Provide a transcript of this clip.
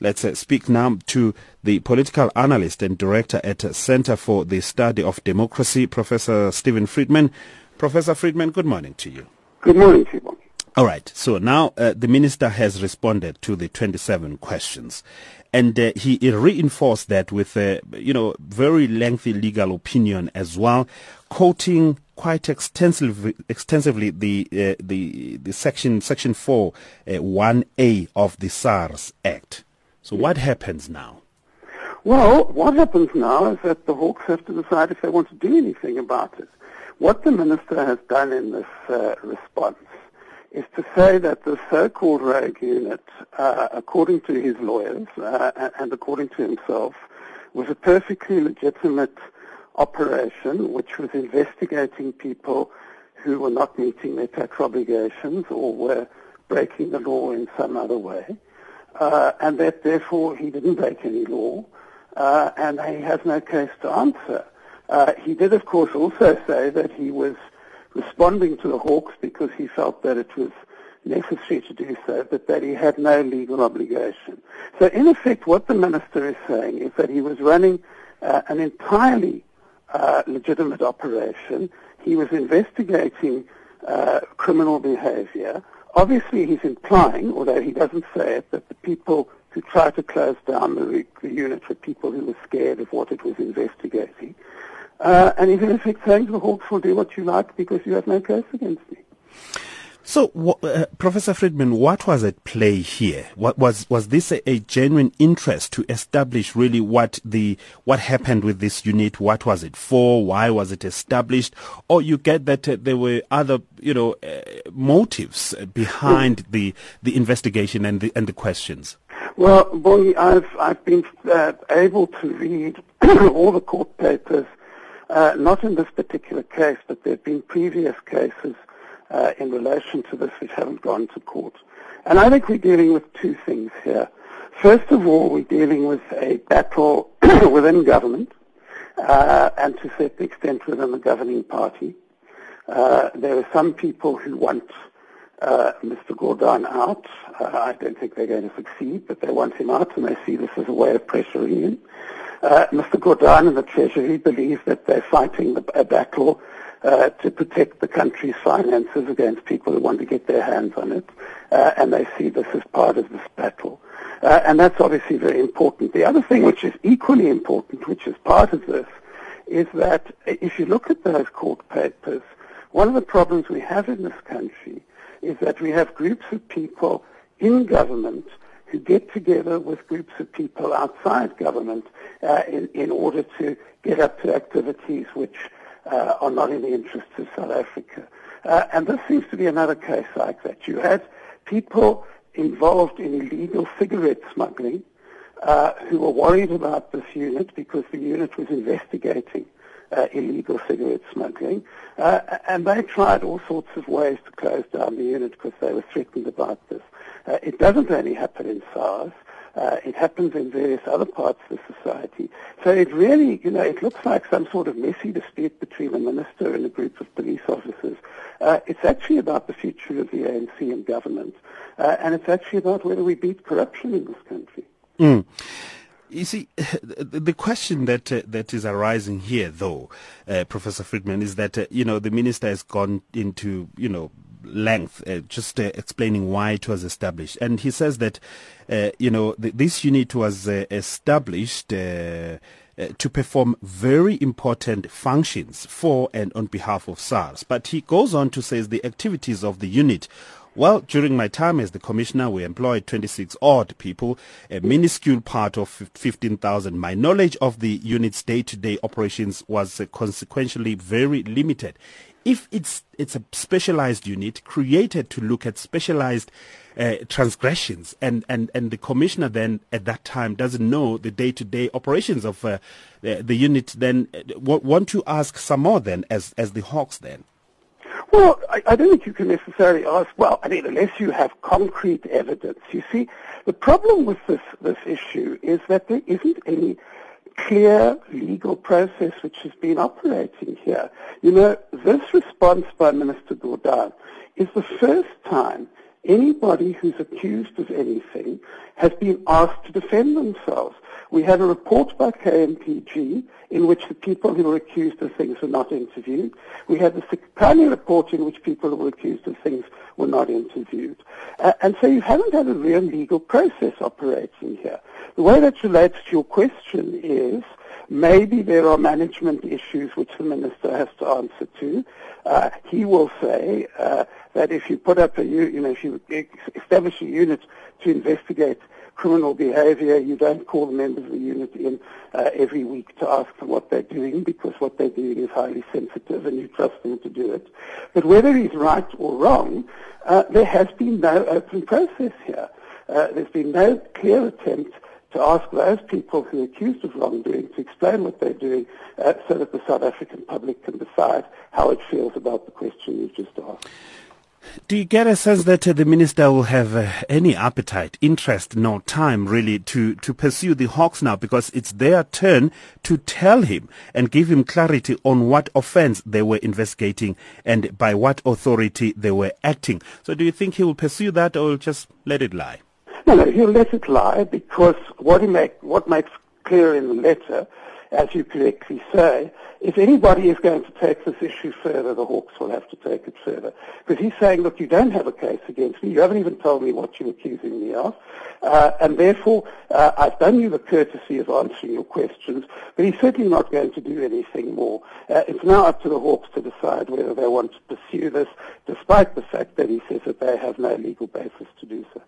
Let's uh, speak now to the political analyst and director at Center for the Study of Democracy, Professor Steven Friedman. Professor Friedman, good morning to you. Good morning, Tibon. All right. So now uh, the minister has responded to the 27 questions. And uh, he reinforced that with a, you know, very lengthy legal opinion as well, quoting quite extensively, extensively the, uh, the, the section, section 4, 1A uh, of the SARS Act. So what happens now? Well, what happens now is that the Hawks have to decide if they want to do anything about it. What the minister has done in this uh, response is to say that the so-called rogue unit, uh, according to his lawyers uh, and according to himself, was a perfectly legitimate operation which was investigating people who were not meeting their tax obligations or were breaking the law in some other way, uh, and that therefore he didn't break any law, uh, and he has no case to answer. Uh, he did, of course, also say that he was responding to the Hawks because he felt that it was necessary to do so, but that he had no legal obligation. So in effect, what the minister is saying is that he was running uh, an entirely uh, legitimate operation. He was investigating uh, criminal behavior. Obviously, he's implying, although he doesn't say it, that the people who tried to close down the, the unit were people who were scared of what it was investigating. Uh, and he's in effect saying to the Hawks will do what you like because you have no case against me. So, uh, Professor Friedman, what was at play here? What was was this a, a, genuine interest to establish really what the what happened with this unit? What was it for? Why was it established? Or you get that uh, there were other, you know, uh, motives behind the the investigation and the and the questions? Well, Bongi, I've I've been uh, able to read all the court papers uh, not in this particular case, but there have been previous cases uh, in relation to this which haven't gone to court. And I think we're dealing with two things here. First of all, we're dealing with a battle within government, uh, and to a certain extent within the governing party. Uh, there are some people who want uh, Mr. Gordhan out. Uh, I don't think they're going to succeed, but they want him out, and they see this as a way of pressuring him. Uh, Mr. Gordhan and the Treasury believe that they're fighting the, a battle uh, to protect the country's finances against people who want to get their hands on it, uh, and they see this as part of this battle. Uh, and that's obviously very important. The other thing which is equally important, which is part of this, is that if you look at those court papers, one of the problems we have in this country is that we have groups of people in government who get together with groups of people outside government uh, in, in order to get up to activities which uh, are not in the interests of South Africa. Uh, and this seems to be another case like that. You had people involved in illegal cigarette smuggling uh, who were worried about this unit because the unit was investigating uh, illegal cigarette smuggling. Uh, and they tried all sorts of ways to close down the unit because they were threatened about this. Uh, it doesn't only happen in SARS. Uh, it happens in various other parts of the society. So it really, you know, it looks like some sort of messy dispute between a minister and a group of police officers. Uh, it's actually about the future of the ANC and government, uh, and it's actually about whether we beat corruption in this country. Mm. You see, the question that uh, that is arising here, though, uh, Professor Friedman, is that uh, you know the minister has gone into you know length, uh, just uh, explaining why it was established. And he says that, uh, you know, th- this unit was established uh, to perform very important functions for and on behalf of SARS. But he goes on to say the activities of the unit well, during my time as the commissioner, we employed 26 odd people, a minuscule part of 15,000. My knowledge of the unit's day-to-day operations was uh, consequentially very limited if it's it's a specialized unit created to look at specialized uh, transgressions, and, and, and the commissioner then at that time doesn't know the day-to-day operations of uh, the, the, unit, then uh, want to ask some more then as as the Hawks then. Well, I, I don't think you can necessarily ask. Well, I mean, unless you have concrete evidence. You see, the problem with this this issue is that there isn't any clear legal process which has been operating here. You know, this response by Minister Gordhan is the first time anybody who's accused of anything has been asked to defend themselves. We had a report by KMPG in which the people who were accused of things were not interviewed. We had the Sikhakhane report in which people who were accused of things were not interviewed. Uh, and so you haven't had a real legal process operating here. The way that relates to your question is maybe there are management issues which the minister has to answer to. Uh, he will say uh, that if you put up a, you know, if you establish a unit to investigate criminal behavior. You don't call the members of the unit in uh, every week to ask them what they're doing because what they're doing is highly sensitive and you trust them to do it. But whether he's right or wrong, uh, there has been no open process here. Uh, there's been no clear attempt to ask those people who are accused of wrongdoing to explain what they're doing uh, so that the South African public can decide how it feels about the question you've just asked. Do you get a sense that uh, the minister will have uh, any appetite, interest, no time really to, to pursue the Hawks now because it's their turn to tell him and give him clarity on what offense they were investigating and by what authority they were acting. So do you think he will pursue that or just let it lie? No, no, he'll let it lie because what, he make, what makes clear in the letter as you correctly say, if anybody is going to take this issue further, the Hawks will have to take it further. Because he's saying, look, you don't have a case against me. You haven't even told me what you're accusing me of. Uh, and therefore, uh, I've done you the courtesy of answering your questions, but he's certainly not going to do anything more. Uh, it's now up to the Hawks to decide whether they want to pursue this, despite the fact that he says that they have no legal basis to do so.